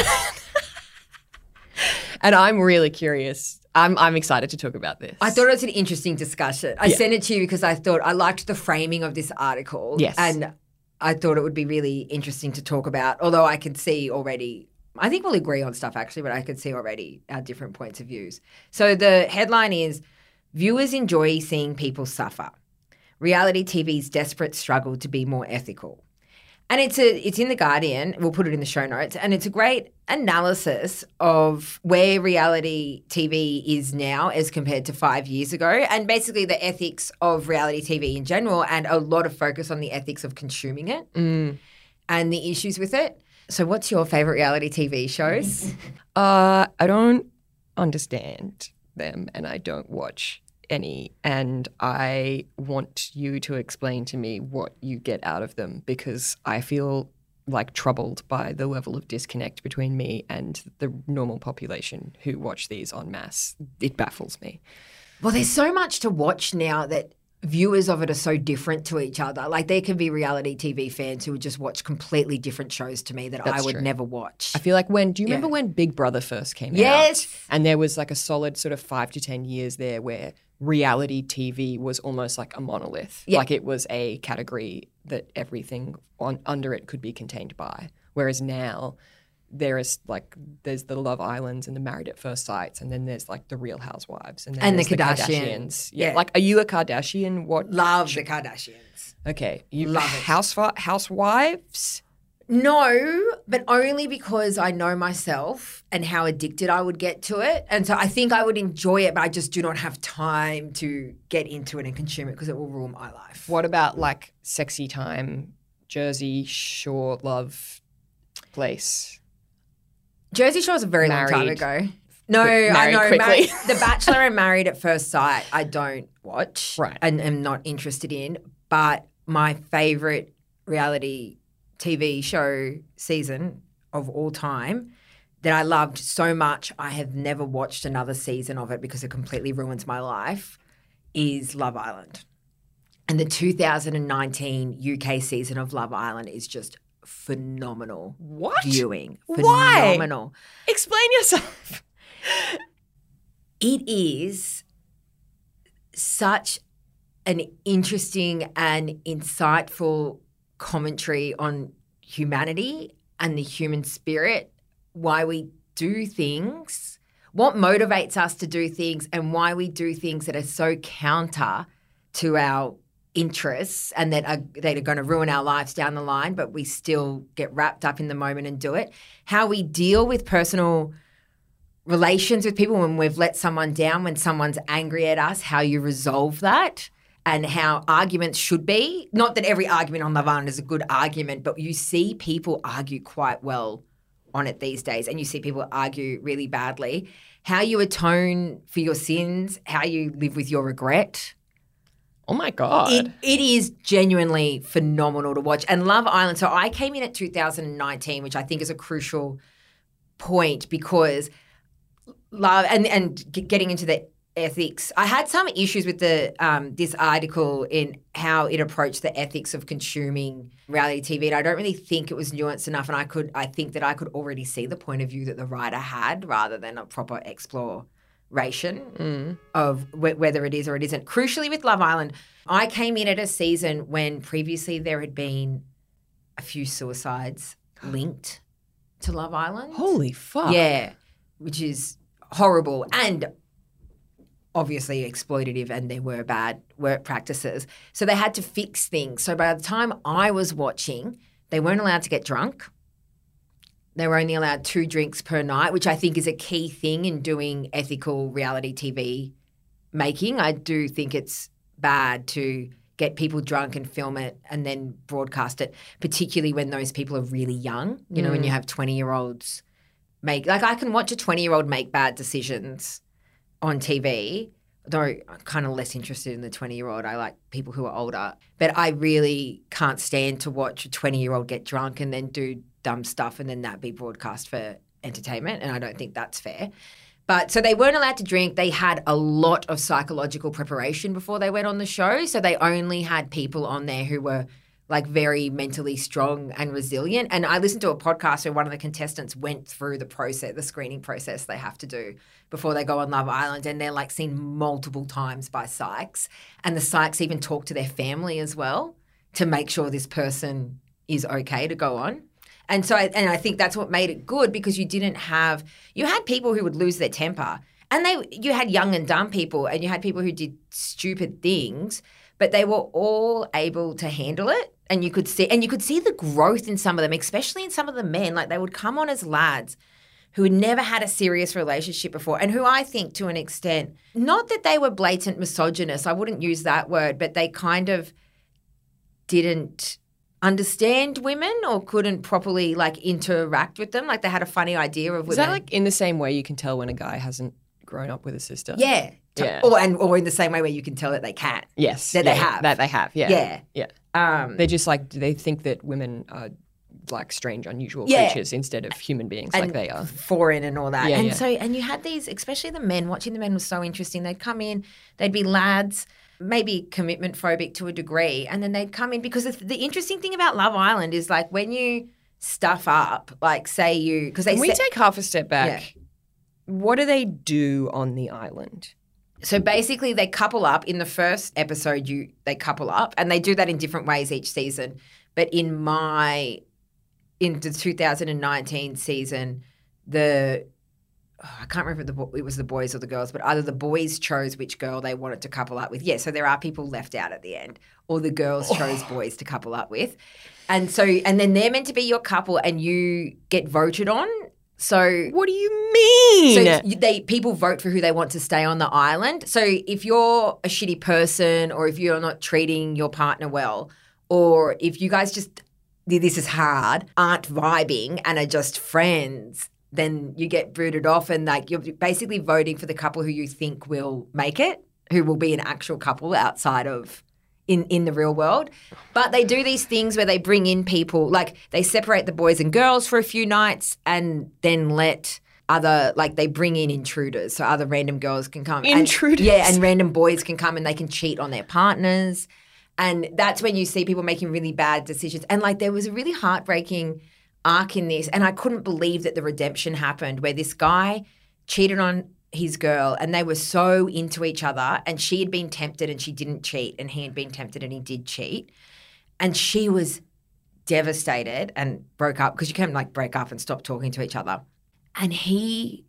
Speaker 1: and I'm really curious. I'm I'm excited to talk about this.
Speaker 2: I thought it was an interesting discussion. I
Speaker 1: Yeah.
Speaker 2: sent it to you because I thought I liked the framing of this article.
Speaker 1: Yes.
Speaker 2: And I thought it would be really interesting to talk about, although I can see already. I think we'll agree on stuff actually, but I could see already our different points of views. So the headline is Viewers enjoy seeing people suffer. Reality TV's desperate struggle to be more ethical. And it's a it's in the Guardian. We'll put it in the show notes, and it's a great analysis of where reality TV is now as compared to five years ago, and basically the ethics of reality TV in general, and a lot of focus on the ethics of consuming it
Speaker 1: Mm.
Speaker 2: and the issues with it. So, what's your favorite reality TV shows? *laughs*
Speaker 1: Uh, I don't understand them and I don't watch any. And I want you to explain to me what you get out of them because I feel like troubled by the level of disconnect between me and the normal population who watch these en masse. It baffles me.
Speaker 2: Well, there's so much to watch now that viewers of it are so different to each other. Like there can be reality TV fans who would just watch completely different shows to me that I would
Speaker 1: true.
Speaker 2: never watch.
Speaker 1: I feel like when, do you
Speaker 2: Yeah.
Speaker 1: remember when Big Brother first came out?
Speaker 2: Yes.
Speaker 1: And there was like a solid sort of five to 10 years there where reality TV was almost like a monolith.
Speaker 2: Yeah.
Speaker 1: Like it was a category that everything on under it could be contained by. Whereas now there is like there's the Love Islands and the Married at First Sights, and then there's like the Real Housewives and then
Speaker 2: And the
Speaker 1: there's
Speaker 2: Kardashians.
Speaker 1: Yeah.
Speaker 2: Yeah.
Speaker 1: Like, are you a Kardashian? What?
Speaker 2: Love the Kardashians.
Speaker 1: Okay. You
Speaker 2: Love.
Speaker 1: House housewives.
Speaker 2: No, but only because I know myself and how addicted I would get to it. And so I think I would enjoy it, but I just do not have time to get into it and consume it because it will ruin my life.
Speaker 1: What about like sexy time, Jersey Shore love place?
Speaker 2: Jersey Shore was a very long time ago. No,
Speaker 1: Quick-
Speaker 2: I know. *laughs* The Bachelor and Married at First Sight, I don't watch.
Speaker 1: Right.
Speaker 2: And am not interested in. But my favorite reality TV show season of all time that I loved so much, I have never watched another season of it because it completely ruins my life, is Love Island. And the 2019 UK season of Love Island is just phenomenal
Speaker 1: What?
Speaker 2: viewing.
Speaker 1: Why?
Speaker 2: Phenomenal.
Speaker 1: Explain yourself.
Speaker 2: it is such an interesting and insightful commentary on humanity and the human spirit, why we do things, what motivates us to do things, and why we do things that are so counter to our interests and that are that are going to ruin our lives down the line, but we still get wrapped up in the moment and do it. How we deal with personal relations with people when we've let someone down, when someone's angry at us, how you resolve that. And how arguments should be. Not that every argument on Love Island is a good argument, but you see people argue quite well on it these days, and you see people argue really badly. How you atone for your sins, how you live with your regret.
Speaker 1: Oh my god.
Speaker 2: It, it is genuinely phenomenal to watch. And Love Island. So I came in at 2019, which I think is a crucial point because love and and getting into the ethics. I had some issues with the um, this article in how it approached the ethics of consuming reality TV, and I don't really think it was nuanced enough. And I could I think that I could already see the point of view that the writer had rather than a proper exploration
Speaker 1: Mm.
Speaker 2: of wh- whether it is or it isn't. Crucially, with Love Island, I came in at a season when previously there had been a few suicides linked to Love Island.
Speaker 1: Holy fuck.
Speaker 2: Yeah, which is horrible and obviously exploitative, and there were bad work practices. So they had to fix things. So by the time I was watching, they weren't allowed to get drunk. They were only allowed two drinks per night, which I think is a key thing in doing ethical reality TV making. I do think it's bad to get people drunk and film it and then broadcast it, particularly when those people are really young. You know, when you mm. have 20 year olds make, like, I can watch a 20 year old make bad decisions on TV. Though I'm kind of less interested in the 20 year old. I like people who are older. But I really can't stand to watch a 20 year old get drunk and then do dumb stuff and then that be broadcast for entertainment. And I don't think that's fair. But so they weren't allowed to drink. They had a lot of psychological preparation before they went on the show. So they only had people on there who were like very mentally strong and resilient. And I listened to a podcast where one of the contestants went through the process, the screening process they have to do before they go on Love Island. And they're like seen multiple times by psychs. And the psychs even talk to their family as well to make sure this person is okay to go on. And so, I, and I think that's what made it good because you didn't have, you had people who would lose their temper. And they, you had young and dumb people, and you had people who did stupid things, but they were all able to handle it. And you could see, and you could see the growth in some of them, especially in some of the men. Like they would come on as lads who had never had a serious relationship before, and who I think, to an extent, not that they were blatant misogynists, I wouldn't use that word, but they kind of didn't understand women or couldn't properly like interact with them. Like they had a funny idea of women.
Speaker 1: Is that like in the same way you can tell when a guy hasn't grown up with a sister?
Speaker 2: yeah.
Speaker 1: Yeah.
Speaker 2: Or and or in the same way where you can tell that they can't.
Speaker 1: Yes.
Speaker 2: That they have.
Speaker 1: That they have. Yeah.
Speaker 2: Yeah.
Speaker 1: Yeah.
Speaker 2: Um
Speaker 1: They just like they think that women are like strange, unusual
Speaker 2: Yeah.
Speaker 1: creatures instead of human beings
Speaker 2: and
Speaker 1: like they are.
Speaker 2: foreign and all that.
Speaker 1: Yeah,
Speaker 2: and
Speaker 1: yeah.
Speaker 2: so and you had these, especially the men, watching the men was so interesting. They'd come in, they'd be lads, maybe commitment phobic to a degree, and then they'd come in because the, the interesting thing about Love Island is like when you stuff up, like say you because they
Speaker 1: Can we take half a step back? What do they do on the island?
Speaker 2: So basically, they couple up in the first episode. You they couple up, and they do that in different ways each season. But in my in the 2019 season, the oh, I can't remember the, it was the boys or the girls, but either the boys chose which girl they wanted to couple up with. Yeah, so there are people left out at the end, or the girls oh. chose boys to couple up with. And so, and then they're meant to be your couple, and you get voted on. So
Speaker 1: What do you mean?
Speaker 2: so they people vote for who they want to stay on the island. So if you're a shitty person, or if you're not treating your partner well, or if you guys just this is hard, aren't vibing and are just friends, then you get booted off, and like you're basically voting for the couple who you think will make it, who will be an actual couple outside of. In, in the real world, but they do these things where they bring in people, like they separate the boys and girls for a few nights, and then let other like they bring in intruders so other random girls can come And-
Speaker 1: Intruders?
Speaker 2: yeah and random boys can come and they can cheat on their partners and that's when you see people making really bad decisions and like there was a really heartbreaking arc in this and i couldn't believe that the redemption happened where this guy cheated on his girl and they were so into each other and she had been tempted and she didn't cheat and he had been tempted and he did cheat. And she was devastated and broke up because you can't like break up and stop talking to each other. And he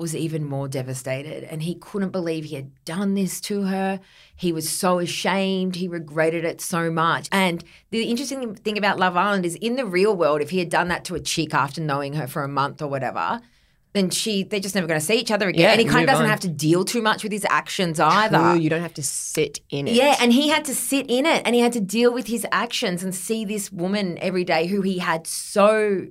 Speaker 2: was even more devastated and he couldn't believe he had done this to her. He was so ashamed. He regretted it so much. And the interesting thing about Love Island is in the real world, if he had done that to a chick after knowing her for a month or whatever, then she they're just never going to see each other again.
Speaker 1: Yeah,
Speaker 2: and he kind of doesn't
Speaker 1: on.
Speaker 2: have to deal too much with his actions either.
Speaker 1: True, you don't have to sit in it.
Speaker 2: Yeah, and he had to sit in it and he had to deal with his actions and see this woman every day who he had so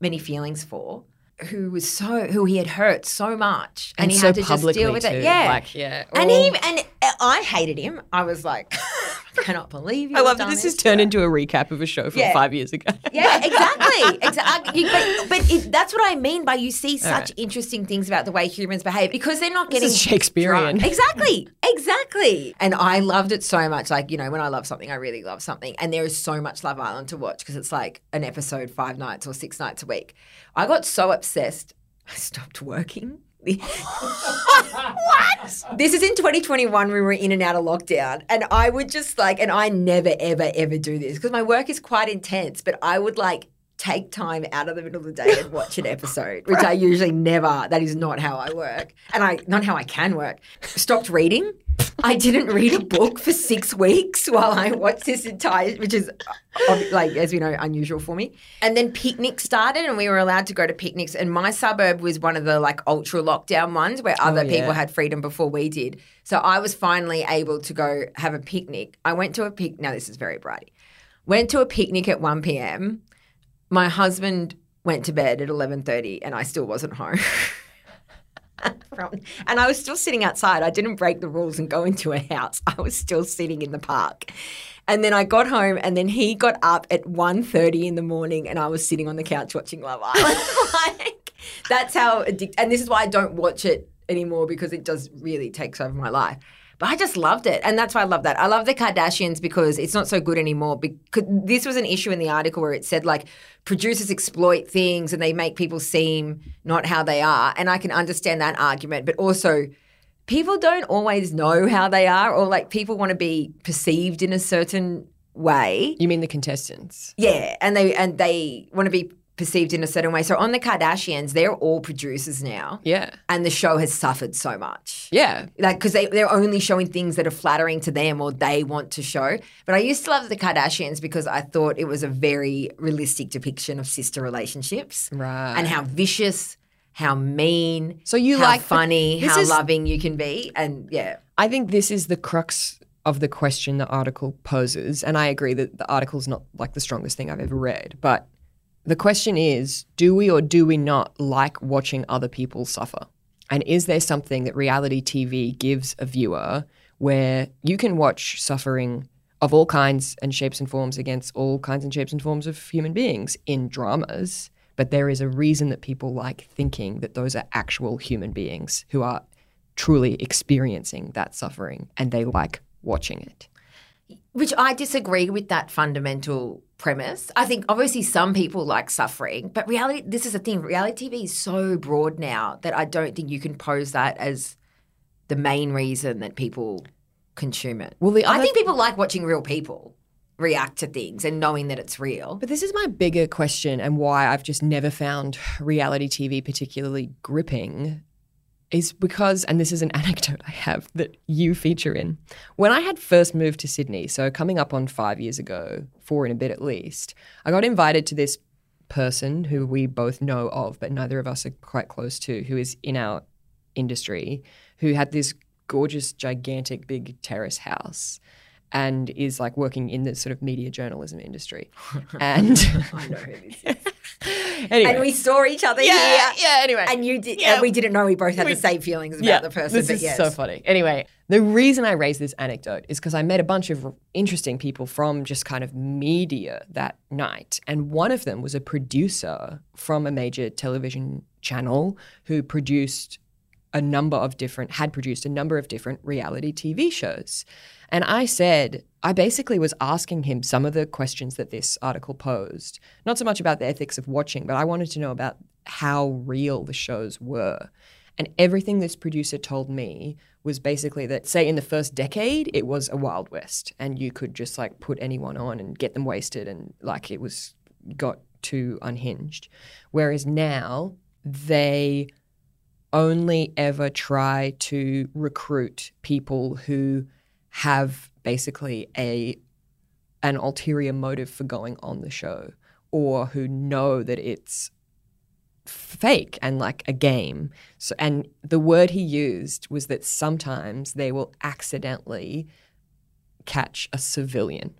Speaker 2: many feelings for, who was so who he had hurt so much, and, he
Speaker 1: so
Speaker 2: had to just deal with
Speaker 1: too.
Speaker 2: it. Yeah,
Speaker 1: Like, yeah.
Speaker 2: and he and I hated him. I was like, I *laughs* cannot believe you.
Speaker 1: I love that this has turned into a recap of a show from
Speaker 2: Yeah.
Speaker 1: five years ago.
Speaker 2: yeah, exactly. exactly. But, but it, that's what I mean by you see such
Speaker 1: right.
Speaker 2: interesting things about the way humans behave because they're not getting
Speaker 1: Shakespearean.
Speaker 2: drunk. Exactly. Exactly. And I loved it so much. Like, you know, when I love something, I really love something. And there is so much Love Island to watch because it's like an episode five nights or six nights a week. I got so obsessed, I stopped working. What? This is in 2021. We were in and out of lockdown. And I would just like, and I never, ever, ever do this because my work is quite intense, but I would like take time out of the middle of the day and watch an episode, which I usually never, that is not how I work. And I, not how I can work. Stopped reading. I didn't read a book for six weeks while I watched this entire, which is like, as we know, unusual for me. And then picnics started, and we were allowed to go to picnics. And my suburb was one of the like ultra lockdown ones where other oh,
Speaker 1: yeah.
Speaker 2: people had freedom before we did. So I was finally able to go have a picnic. I went to a pic. Now this is very bratty. Went to a picnic at one p.m. My husband went to bed at eleven thirty, and I still wasn't home. *laughs* *laughs* From, and I was still sitting outside. I didn't break the rules and go into a house. I was still sitting in the park. And then I got home and then he got up at 1.30 in the morning and I was sitting on the couch watching Love Island. *laughs* like that's how addicted and this is why I don't watch it anymore because it just really takes over my life. But I just loved it. And that's why I love that. I love the Kardashians because it's not so good anymore. Because this was an issue in the article where it said like producers exploit things and they make people seem not how they are. And I can understand that argument. But also, people don't always know how they are or like people want to be perceived in a certain way.
Speaker 1: You mean the contestants?
Speaker 2: Yeah, and they and they want to be perceived in a certain way. So on the Kardashians, they're all producers now.
Speaker 1: Yeah.
Speaker 2: And the show has suffered so much
Speaker 1: Yeah.
Speaker 2: like because they, they're only showing things that are flattering to them or they want to show but i used to love the kardashians because i thought it was a very realistic depiction of sister relationships
Speaker 1: Right.
Speaker 2: and how vicious how mean
Speaker 1: So you
Speaker 2: how
Speaker 1: like
Speaker 2: funny
Speaker 1: this
Speaker 2: how
Speaker 1: is-
Speaker 2: loving you can be and yeah
Speaker 1: I think this is the crux of the question the article poses. And I agree that the article's not like the strongest thing I've ever read. But the question is do we or do we not like watching other people suffer? And is there something that reality TV gives a viewer where you can watch suffering of all kinds and shapes and forms against all kinds and shapes and forms of human beings in dramas? But there is a reason that people like thinking that those are actual human beings who are truly experiencing that suffering and they like watching it.
Speaker 2: Which i disagree with that fundamental premise i think obviously some people like suffering but reality this is the thing reality tv is so broad now that i don't think you can pose that as the main reason that people consume it
Speaker 1: Well, the
Speaker 2: I think people like watching real people. react to things and knowing that it's real.
Speaker 1: But this is my bigger question and why I've just never found reality TV particularly gripping is because, and this is an *laughs* anecdote I have that you feature in. When I had first moved to Sydney, so coming up on five years ago, four and a bit at least, I got invited to this person who we both know of, but neither of us are quite close to, who is in our industry, who had this gorgeous, gigantic, big terrace house and is like working in the sort of media journalism industry. *laughs* And
Speaker 2: I know who this is. *laughs*
Speaker 1: anyway,
Speaker 2: And we saw each other
Speaker 1: yeah,
Speaker 2: here.
Speaker 1: yeah. Anyway,
Speaker 2: And you did,
Speaker 1: Yeah.
Speaker 2: and we didn't know we both had
Speaker 1: We-
Speaker 2: the same feelings about the person.
Speaker 1: This
Speaker 2: but
Speaker 1: is
Speaker 2: yes.
Speaker 1: so funny. Anyway, the reason I raise this anecdote is because I met a bunch of interesting people from just kind of media that night. And one of them was a producer from a major television channel who produced a number of different, had produced a number of different reality TV shows. And I said, I basically was asking him some of the questions that this article posed, not so much about the ethics of watching, but I wanted to know about how real the shows were. And everything this producer told me was basically that, say, in the first decade, it was a Wild West and you could just like put anyone on and get them wasted and like it was got too unhinged. Whereas now, they only ever try to recruit people who have basically a an ulterior motive for going on the show or who know that it's fake and like a game. So and the word he used was that sometimes they will accidentally catch a civilian.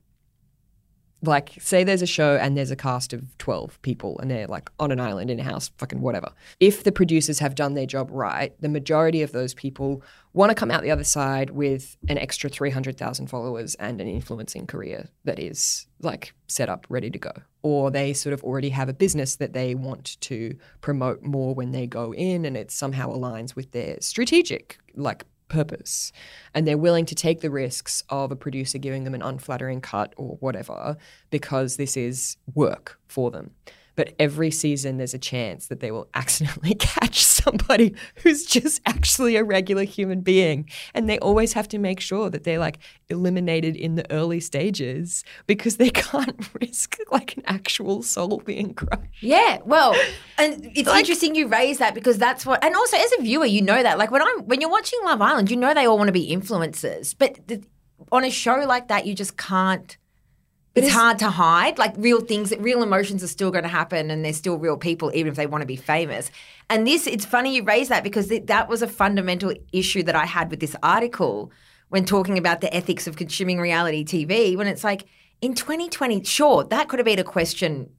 Speaker 1: Like say there's a show and there's a cast of 12 people and they're like on an island in a house fucking whatever. If the producers have done their job right, the majority of those people want to come out the other side with an extra 300,000 followers and an influencing career that is like set up ready to go. Or they sort of already have a business that they want to promote more when they go in and it somehow aligns with their strategic like purpose. And they're willing to take the risks of a producer giving them an unflattering cut or whatever because this is work for them. But every season, there's a chance that they will accidentally *laughs* catch somebody who's just actually a regular human being. And they always have to make sure that they're like eliminated in the early stages because they *laughs* can't risk like an actual soul being crushed.
Speaker 2: Yeah, well, *laughs* and it's
Speaker 1: Like-
Speaker 2: interesting you raise that because that's what, and also as a viewer, you know that. Like when I'm when you're watching Love Island, you know they all want to be influencers, but the, on a show like that, you just can't. It's
Speaker 1: it's-
Speaker 2: hard to hide. Like real things, real emotions are still going to happen, and they're still real people, even if they want to be famous. And this, it's funny you raise that because it, that was a fundamental issue that I had with this article when talking about the ethics of consuming reality TV. When it's like in 2020, sure, that could have been a question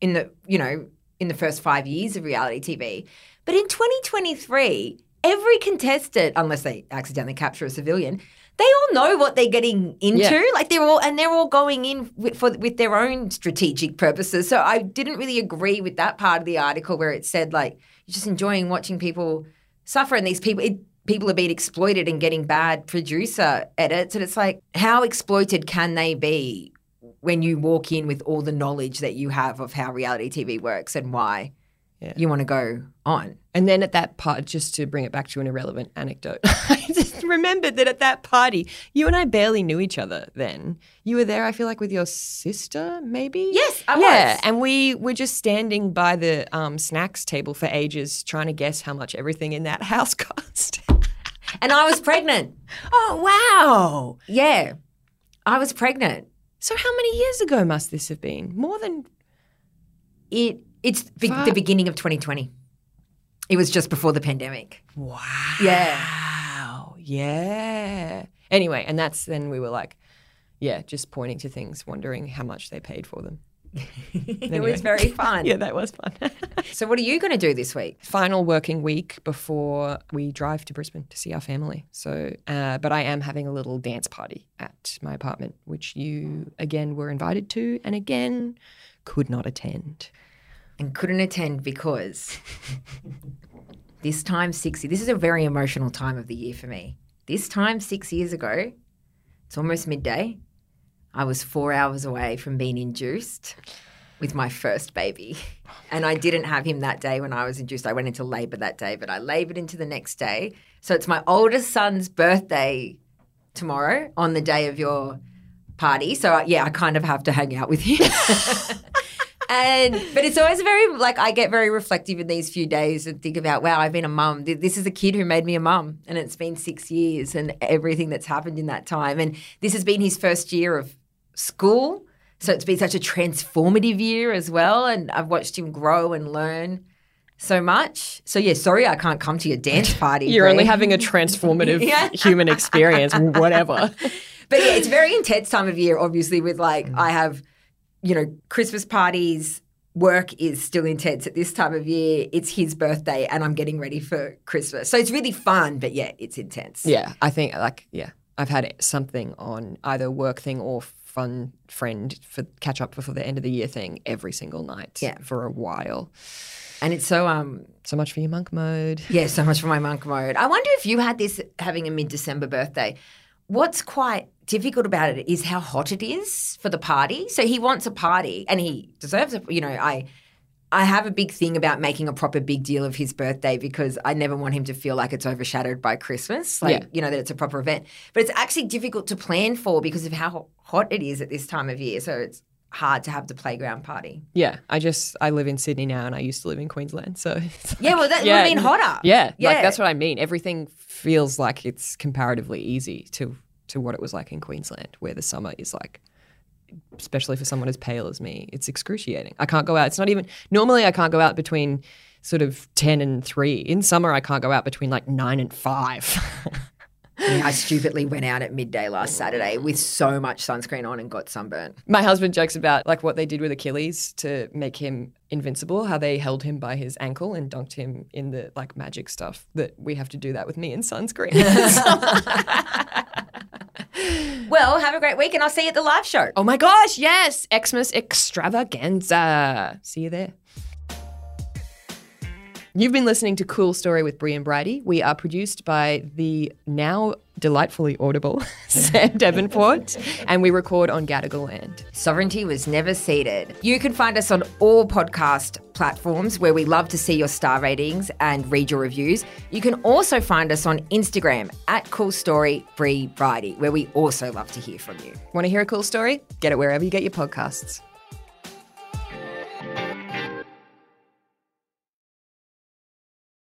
Speaker 2: in the you know in the first five years of reality TV. But in 2023, every contestant, unless they accidentally capture a civilian, they all know what they're getting into.
Speaker 1: Yeah.
Speaker 2: Like they're all and they're all going in with, for with their own strategic purposes. So I didn't really agree with that part of the article where it said like you're just enjoying watching people suffer, and these people. It, People are being exploited and getting bad producer edits. And it's like, how exploited can they be when you walk in with all the knowledge that you have of how reality TV works and why
Speaker 1: Yeah.
Speaker 2: you want to go on.
Speaker 1: And then at that part, just to bring it back to an irrelevant anecdote, *laughs* I just remembered that at that party, you and I barely knew each other then. You were there, I feel like, with your sister, maybe?
Speaker 2: Yes, I
Speaker 1: yeah,
Speaker 2: was.
Speaker 1: and we were just standing by the um, snacks table for ages trying to guess how much everything in that *laughs* house cost. *laughs*
Speaker 2: And I was pregnant.
Speaker 1: oh, wow.
Speaker 2: Yeah, I was pregnant.
Speaker 1: So how many years ago must this have been? More than
Speaker 2: It it's be- the beginning of 2020. It was just before the pandemic.
Speaker 1: Wow.
Speaker 2: Yeah. Wow.
Speaker 1: Yeah. Anyway, and that's then we were like, yeah, just pointing to things, wondering how much they paid for them. *laughs*
Speaker 2: It
Speaker 1: Anyway.
Speaker 2: was very fun. *laughs*
Speaker 1: Yeah, that was fun. *laughs*
Speaker 2: So what are you going to do this week?
Speaker 1: Final working week before we drive to Brisbane to see our family. So, uh, but I am having a little dance party at my apartment, which you again were invited to, and again could not attend.
Speaker 2: And couldn't attend because *laughs* this time 60. This is a very emotional time of the year for me. This time 6 years ago, it's almost midday. I was 4 hours away from being induced with my first baby. And I didn't have him that day when I was induced. I went into labor that day, but I labored into the next day. So it's my oldest son's birthday tomorrow on the day of your party. So uh, yeah, I kind of have to hang out with him. *laughs* and but it's always very like I get very reflective in these few days and think about wow, I've been a mum. This is a kid who made me a mum, and it's been six years and everything that's happened in that time. And this has been his first year of school, so it's been such a transformative year as well. And I've watched him grow and learn so much. So yeah, sorry I can't come to your dance *laughs* party.
Speaker 1: You're only having a transformative *laughs*
Speaker 2: Yeah.
Speaker 1: human experience, whatever. *laughs*
Speaker 2: But yeah, it's a very intense time of year, obviously, with like,
Speaker 1: Mm.
Speaker 2: I have, you know, Christmas parties. Work is still intense at this time of year. It's his birthday, and I'm getting ready for Christmas. So it's really fun, but yeah, it's intense.
Speaker 1: Yeah, I think like yeah, I've had something on either work thing or fun friend for catch up before the end of the year thing every single night.
Speaker 2: Yeah.
Speaker 1: for a while.
Speaker 2: And it's so, um,
Speaker 1: So much for your monk mode.
Speaker 2: yeah, so much for my monk mode. I wonder if you had this having a mid December birthday. What's quite difficult about it is how hot it is for the party. So he wants a party and he deserves it. You know, I I have a big thing about making a proper big deal of his birthday because I never want him to feel like it's overshadowed by Christmas. Like,
Speaker 1: Yeah.
Speaker 2: you know, that it's a proper event. But it's actually difficult to plan for because of how hot it is at this time of year. So it's hard to have the playground party.
Speaker 1: Yeah, I just I live in Sydney now, and I used to live in Queensland, so *laughs* it's
Speaker 2: Yeah, well, that would
Speaker 1: Yeah,
Speaker 2: have been hotter.
Speaker 1: yeah,
Speaker 2: Yeah.
Speaker 1: like that's what I mean. Everything feels like it's comparatively easy to to what it was like in Queensland, where the summer is like, especially for someone as pale as me, it's excruciating. I can't go out. It's not even normally I can't go out between sort of ten and three. In summer, I can't go out between like nine and five. *laughs*
Speaker 2: I stupidly went out at midday last Saturday with so much sunscreen on and got sunburnt.
Speaker 1: My husband jokes about like what they did with Achilles to make him invincible, how they held him by his ankle and dunked him in the like magic stuff that we have to do that with me in sunscreen. *laughs*
Speaker 2: Well, have a great week and I'll see you at the live show.
Speaker 1: oh my gosh, yes, Xmas extravaganza. See you there. You've been listening to Cool Story with Bri and Bridie. We are produced by the now delightfully audible *laughs* Sam Davenport, and we record on Gadigal Land.
Speaker 2: Sovereignty was never ceded. You can find us on all podcast platforms where we love to see your star ratings and read your reviews. You can also find us on Instagram at Cool Story Bri Bridie, where we also love to hear from you.
Speaker 1: Want to hear a cool story? Get it wherever you get your podcasts.